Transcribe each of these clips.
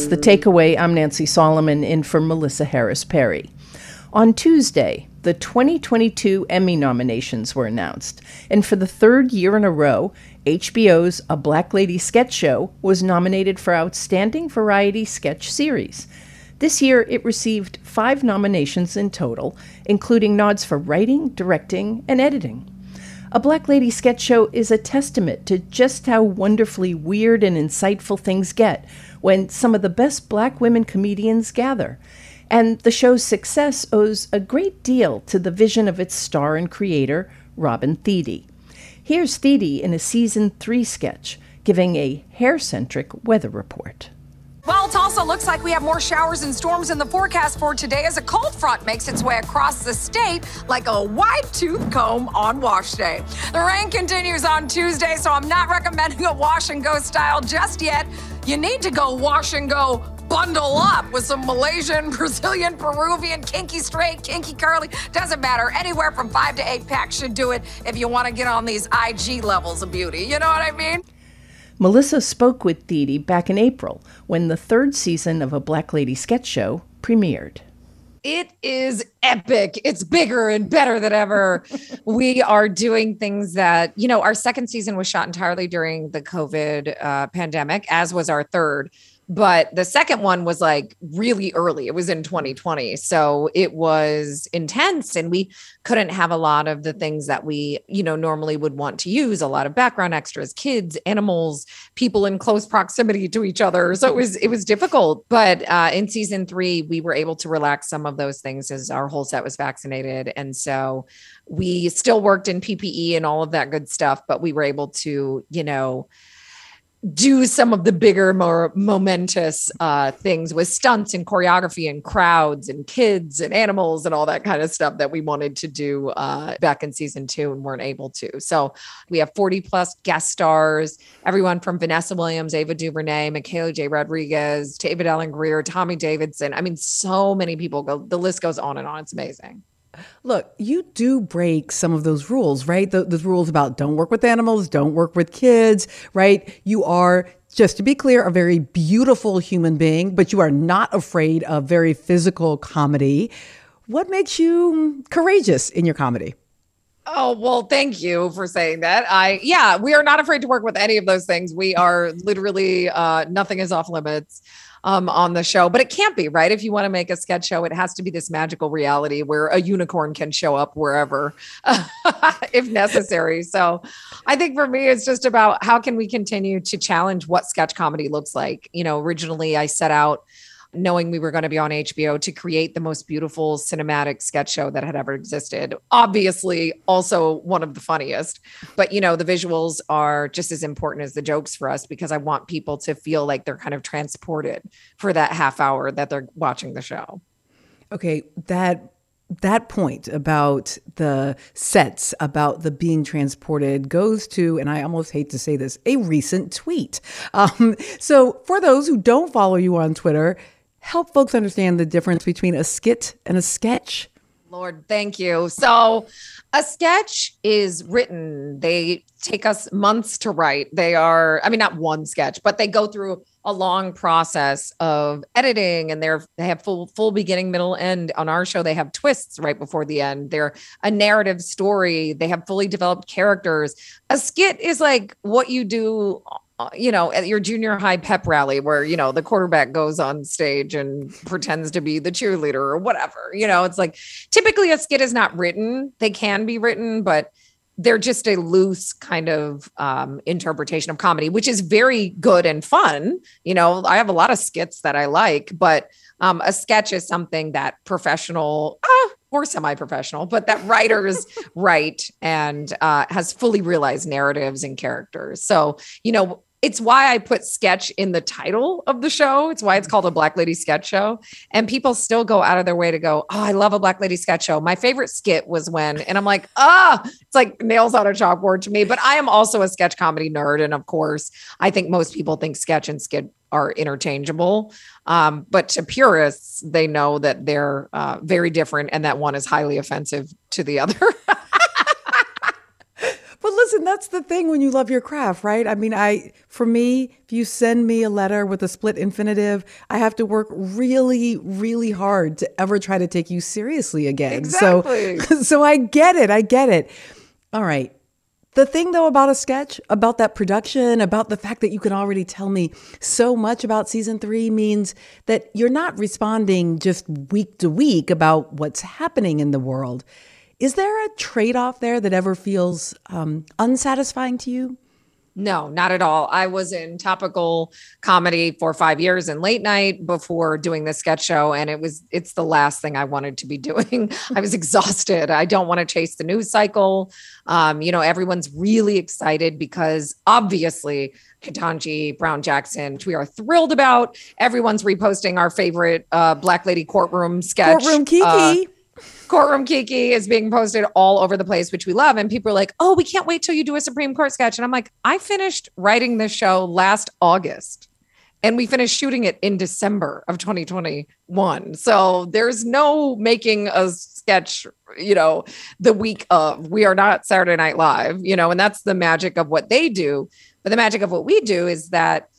It's the takeaway. I'm Nancy Solomon in for Melissa Harris Perry. On Tuesday, the 2022 Emmy nominations were announced, and for the third year in a row, HBO's A Black Lady Sketch Show was nominated for Outstanding Variety Sketch Series. This year, it received five nominations in total, including nods for writing, directing, and editing. A Black Lady Sketch Show is a testament to just how wonderfully weird and insightful things get when some of the best black women comedians gather. And the show's success owes a great deal to the vision of its star and creator, Robin Thede. Here's Thede in a season three sketch giving a hair centric weather report. Well, it also looks like we have more showers and storms in the forecast for today as a cold front makes its way across the state like a wide tooth comb on wash day. The rain continues on Tuesday, so I'm not recommending a wash and go style just yet. You need to go wash and go bundle up with some Malaysian, Brazilian, Peruvian, kinky straight, kinky curly. Doesn't matter. Anywhere from five to eight packs should do it if you want to get on these IG levels of beauty. You know what I mean? Melissa spoke with Thede back in April when the third season of A Black Lady Sketch Show premiered. It is epic. It's bigger and better than ever. we are doing things that, you know, our second season was shot entirely during the COVID uh, pandemic, as was our third but the second one was like really early. It was in 2020 so it was intense and we couldn't have a lot of the things that we you know normally would want to use. A lot of background extras kids animals people in close proximity to each other. So it was it was difficult. But uh, in season three we were able to relax some of those things as our whole set was vaccinated. And so we still worked in ppe and all of that good stuff but we were able to you know do some of the bigger, more momentous uh, things with stunts and choreography and crowds and kids and animals and all that kind of stuff that we wanted to do uh, back in season two and weren't able to. So we have 40 plus guest stars, everyone from Vanessa Williams, Ava DuVernay, Michaela J. Rodriguez, David Alan Grier, Tommy Davidson. I mean, so many people go, the list goes on and on. It's amazing. Look, you do break some of those rules, right? The, those rules about don't work with animals, don't work with kids, right? You are, just to be clear, a very beautiful human being, but you are not afraid of very physical comedy. What makes you courageous in your comedy? Oh, well, thank you for saying that. I, yeah, we are not afraid to work with any of those things. We are literally, uh, nothing is off limits um, on the show, but it can't be right. If you want to make a sketch show, it has to be this magical reality where a unicorn can show up wherever if necessary. So I think for me, it's just about how can we continue to challenge what sketch comedy looks like. You know, originally I set out knowing we were going to be on HBO to create the most beautiful cinematic sketch show that had ever existed. Obviously, also one of the funniest, but you know, the visuals are just as important as the jokes for us because I want people to feel like they're kind of transported for that half hour that they're watching the show. Okay, that that point about the sets, about the being transported, goes to, and I almost hate to say this, a recent tweet. Um, so, for those who don't follow you on Twitter, help folks understand the difference between a skit and a sketch. Lord, thank you. So, a sketch is written. They take us months to write. They are, I mean, not one sketch, but they go through a long process of editing and they're they have full full beginning middle end on our show they have twists right before the end they're a narrative story they have fully developed characters a skit is like what you do you know, at your junior high pep rally where, you know, the quarterback goes on stage and pretends to be the cheerleader or whatever. You know, it's like typically a skit is not written. They can be written, but they're just a loose kind of um, interpretation of comedy, which is very good and fun. You know, I have a lot of skits that I like, but um, a sketch is something that professional uh, or semi-professional, but that writers write and uh, has fully realized narratives and characters. So, you know, it's why I put sketch in the title of the show. It's why it's called a Black Lady Sketch Show. And people still go out of their way to go, Oh, I love a Black Lady Sketch Show. My favorite skit was when, and I'm like, Ah, it's like nails on a chalkboard to me. But I am also a sketch comedy nerd. And of course, I think most people think sketch and skit are interchangeable. Um, but to purists, they know that they're uh, very different and that one is highly offensive to the other. That's the thing when you love your craft, right? I mean, I for me, if you send me a letter with a split infinitive, I have to work really, really hard to ever try to take you seriously again. Exactly. So, so I get it. I get it. All right. The thing though about a sketch, about that production, about the fact that you can already tell me so much about season three means that you're not responding just week to week about what's happening in the world. Is there a trade off there that ever feels um, unsatisfying to you? No, not at all. I was in topical comedy for five years and late night before doing the sketch show. And it was, it's the last thing I wanted to be doing. I was exhausted. I don't want to chase the news cycle. Um, you know, everyone's really excited because obviously Ketanji Brown Jackson, which we are thrilled about. Everyone's reposting our favorite uh, Black Lady courtroom sketch. Courtroom Kiki. Uh, Courtroom Kiki is being posted all over the place, which we love. And people are like, oh, we can't wait till you do a Supreme Court sketch. And I'm like, I finished writing this show last August and we finished shooting it in December of 2021. So there's no making a sketch, you know, the week of. We are not Saturday Night Live, you know, and that's the magic of what they do. But the magic of what we do is that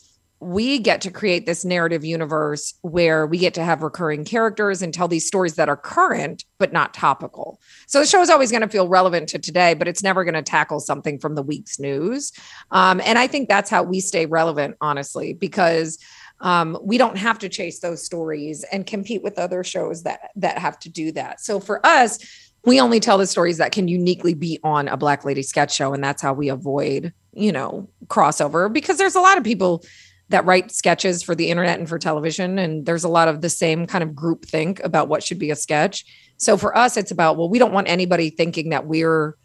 we get to create this narrative universe where we get to have recurring characters and tell these stories that are current but not topical. So the show is always going to feel relevant to today, but it's never going to tackle something from the week's news. Um, and I think that's how we stay relevant, honestly, because um, we don't have to chase those stories and compete with other shows that that have to do that. So for us, we only tell the stories that can uniquely be on a Black Lady sketch show, and that's how we avoid, you know, crossover because there's a lot of people that write sketches for the internet and for television. And there's a lot of the same kind of group think about what should be a sketch. So for us, it's about, well, we don't want anybody thinking that we're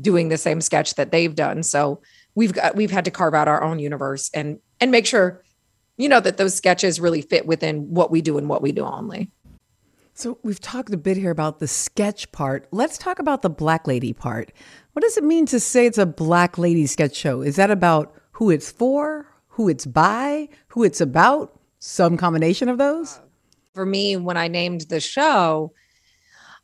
doing the same sketch that they've done. So we've got we've had to carve out our own universe and and make sure, you know, that those sketches really fit within what we do and what we do only. So we've talked a bit here about the sketch part. Let's talk about the black lady part. What does it mean to say it's a black lady sketch show? Is that about who it's for, who it's by, who it's about, some combination of those? For me, when I named the show,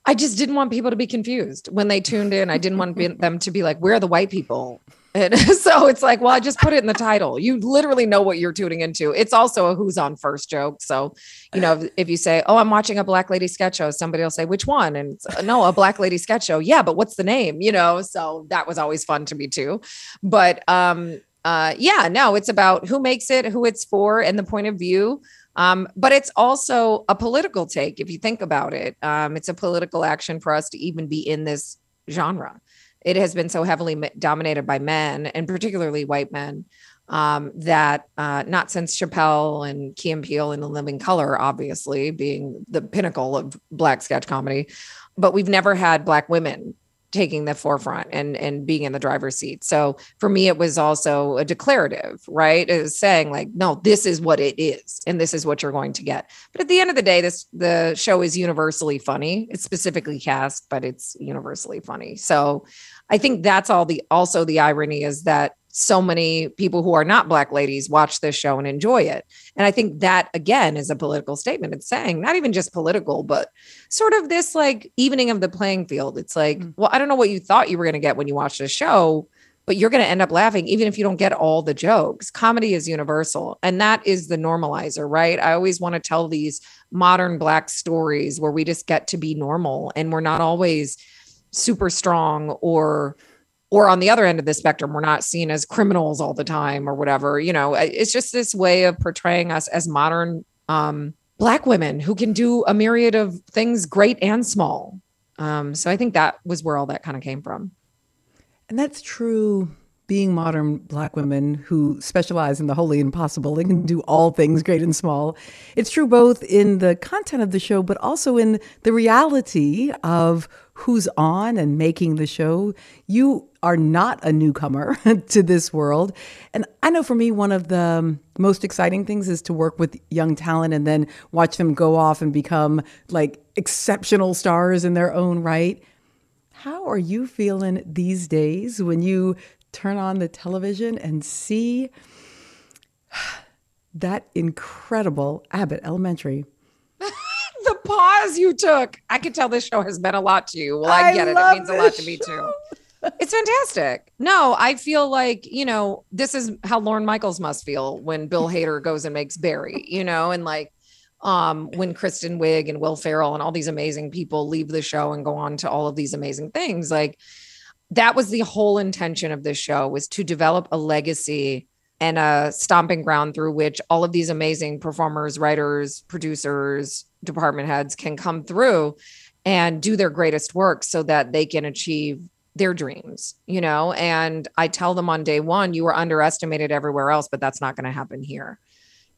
I just didn't want people to be confused when they tuned in. I didn't want them to be like, where are the white people? And so it's like, well, I just put it in the title. You literally know what you're tuning into. It's also a who's on first joke. So, you know, if, if you say, oh, I'm watching a black lady sketch show, somebody will say, which one? And no, a black lady sketch show. Yeah, but what's the name? You know, so that was always fun to me too. But um, uh, yeah, no, it's about who makes it, who it's for, and the point of view. Um, but it's also a political take if you think about it. Um, it's a political action for us to even be in this genre. It has been so heavily dominated by men, and particularly white men, um, that uh, not since Chappelle and Key and Peele and The Living Color, obviously being the pinnacle of black sketch comedy, but we've never had black women taking the forefront and and being in the driver's seat. So for me, it was also a declarative, right? It was saying like, no, this is what it is, and this is what you're going to get. But at the end of the day, this the show is universally funny. It's specifically cast, but it's universally funny. So I think that's all the also the irony is that so many people who are not black ladies watch this show and enjoy it. And I think that again is a political statement. It's saying not even just political, but sort of this like evening of the playing field. It's like, mm-hmm. well, I don't know what you thought you were going to get when you watched the show, but you're going to end up laughing even if you don't get all the jokes. Comedy is universal, and that is the normalizer, right? I always want to tell these modern black stories where we just get to be normal and we're not always super strong or or on the other end of the spectrum we're not seen as criminals all the time or whatever you know it's just this way of portraying us as modern um, black women who can do a myriad of things great and small um, so i think that was where all that kind of came from and that's true being modern black women who specialize in the wholly impossible they can do all things great and small. It's true both in the content of the show, but also in the reality of who's on and making the show. You are not a newcomer to this world. And I know for me, one of the um, most exciting things is to work with young talent and then watch them go off and become like exceptional stars in their own right. How are you feeling these days when you turn on the television and see that incredible Abbott Elementary. the pause you took. I can tell this show has meant a lot to you. Well, I, I get it. It means a lot to me too. It's fantastic. No, I feel like, you know, this is how Lorne Michaels must feel when Bill Hader goes and makes Barry, you know, and like um, when Kristen Wiig and Will Ferrell and all these amazing people leave the show and go on to all of these amazing things. Like that was the whole intention of this show was to develop a legacy and a stomping ground through which all of these amazing performers, writers, producers, department heads can come through and do their greatest work so that they can achieve their dreams, you know? And I tell them on day one, you were underestimated everywhere else, but that's not going to happen here.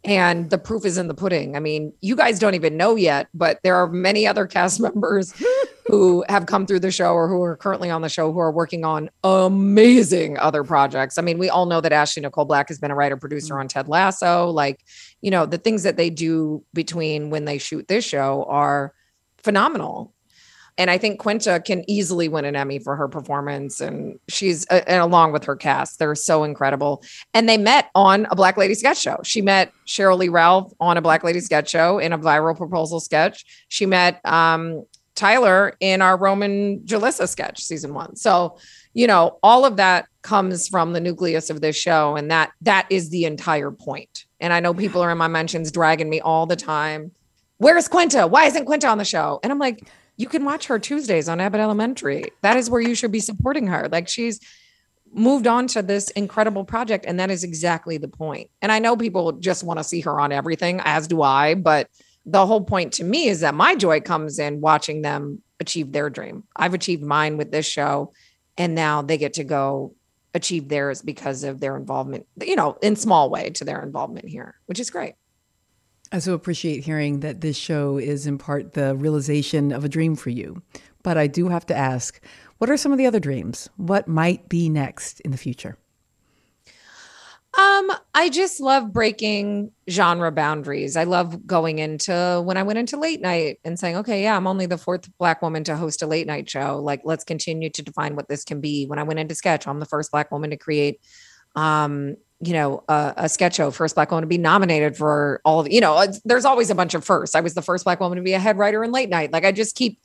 And the proof is in the pudding. I mean, you guys don't even know yet, but there are many other cast members who have come through the show or who are currently on the show who are working on amazing other projects. I mean, we all know that Ashley Nicole Black has been a writer producer mm. on Ted Lasso. Like, you know, the things that they do between when they shoot this show are phenomenal. And I think Quinta can easily win an Emmy for her performance. And she's, uh, and along with her cast, they're so incredible. And they met on a Black Lady sketch show. She met Sheryl Lee Ralph on a Black Lady sketch show in a viral proposal sketch. She met um, Tyler in our Roman Jalissa sketch season one. So, you know, all of that comes from the nucleus of this show. And that that is the entire point. And I know people are in my mentions dragging me all the time. Where's Quinta? Why isn't Quinta on the show? And I'm like, you can watch her Tuesdays on Abbott Elementary. That is where you should be supporting her. Like she's moved on to this incredible project. And that is exactly the point. And I know people just want to see her on everything, as do I, but the whole point to me is that my joy comes in watching them achieve their dream. I've achieved mine with this show, and now they get to go achieve theirs because of their involvement, you know, in small way to their involvement here, which is great. I so appreciate hearing that this show is in part the realization of a dream for you. But I do have to ask, what are some of the other dreams? What might be next in the future? Um, I just love breaking genre boundaries. I love going into when I went into late night and saying, okay, yeah, I'm only the fourth black woman to host a late night show. Like, let's continue to define what this can be. When I went into sketch, I'm the first black woman to create um, you know, a, a, sketch show, first black woman to be nominated for all of, you know, there's always a bunch of firsts. I was the first black woman to be a head writer in late night. Like I just keep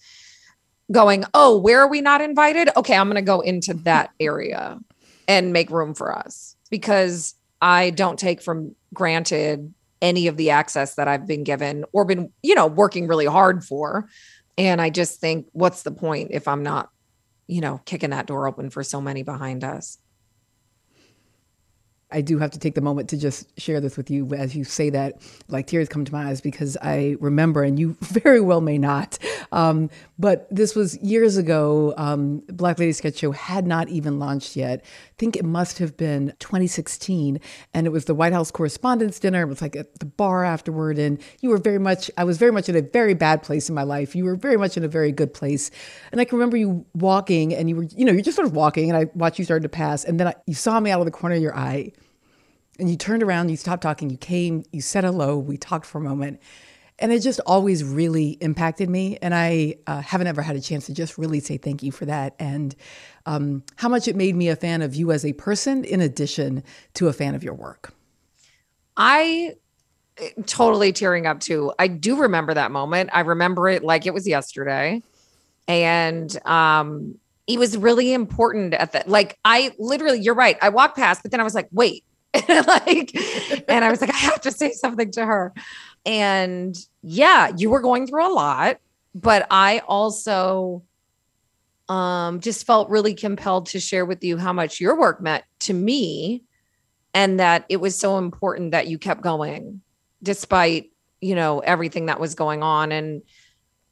going, oh, where are we not invited? Okay, I'm going to go into that area and make room for us because I don't take from granted any of the access that I've been given or been, you know, working really hard for. And I just think, what's the point if I'm not, you know, kicking that door open for so many behind us? I do have to take the moment to just share this with you. As you say that, like tears come to my eyes because I remember, and you very well may not, um, but this was years ago. Um, Black Lady Sketch Show had not even launched yet. I think it must have been 2016, and it was the White House Correspondents' Dinner. It was like at the bar afterward, and you were very much, I was very much in a very bad place in my life. You were very much in a very good place, and I can remember you walking, and you were, you know, you're just sort of walking, and I watched you start to pass, and then I, you saw me out of the corner of your eye and you turned around, you stopped talking, you came, you said hello, we talked for a moment. And it just always really impacted me. And I uh, haven't ever had a chance to just really say thank you for that. And um, how much it made me a fan of you as a person, in addition to a fan of your work. I eh, totally tearing up too. I do remember that moment. I remember it like it was yesterday. And um, it was really important at that. Like, I literally, you're right. I walked past, but then I was like, wait, like, and I was like, I have to say something to her. And yeah, you were going through a lot, but I also um, just felt really compelled to share with you how much your work meant to me and that it was so important that you kept going despite, you know, everything that was going on. And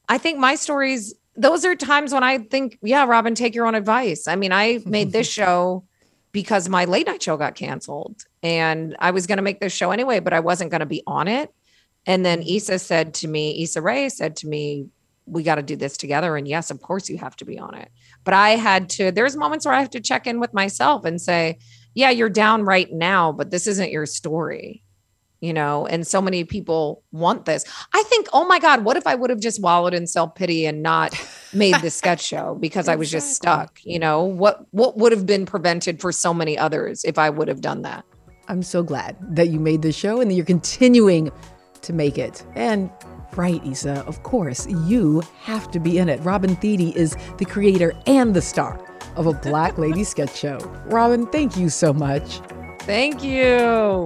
I think my stories, those are times when I think, yeah, Robin, take your own advice. I mean, I made this show because my late night show got canceled and I was going to make this show anyway, but I wasn't going to be on it. And then Issa said to me, Issa Rae said to me, we got to do this together. And yes, of course you have to be on it. But I had to, there's moments where I have to check in with myself and say, yeah, you're down right now, but this isn't your story you know, and so many people want this. I think, oh my God, what if I would have just wallowed in self pity and not made the sketch show because exactly. I was just stuck? You know, what what would have been prevented for so many others if I would have done that? I'm so glad that you made the show and that you're continuing to make it. And right, Issa, of course, you have to be in it. Robin Thede is the creator and the star of a Black Lady Sketch Show. Robin, thank you so much. Thank you.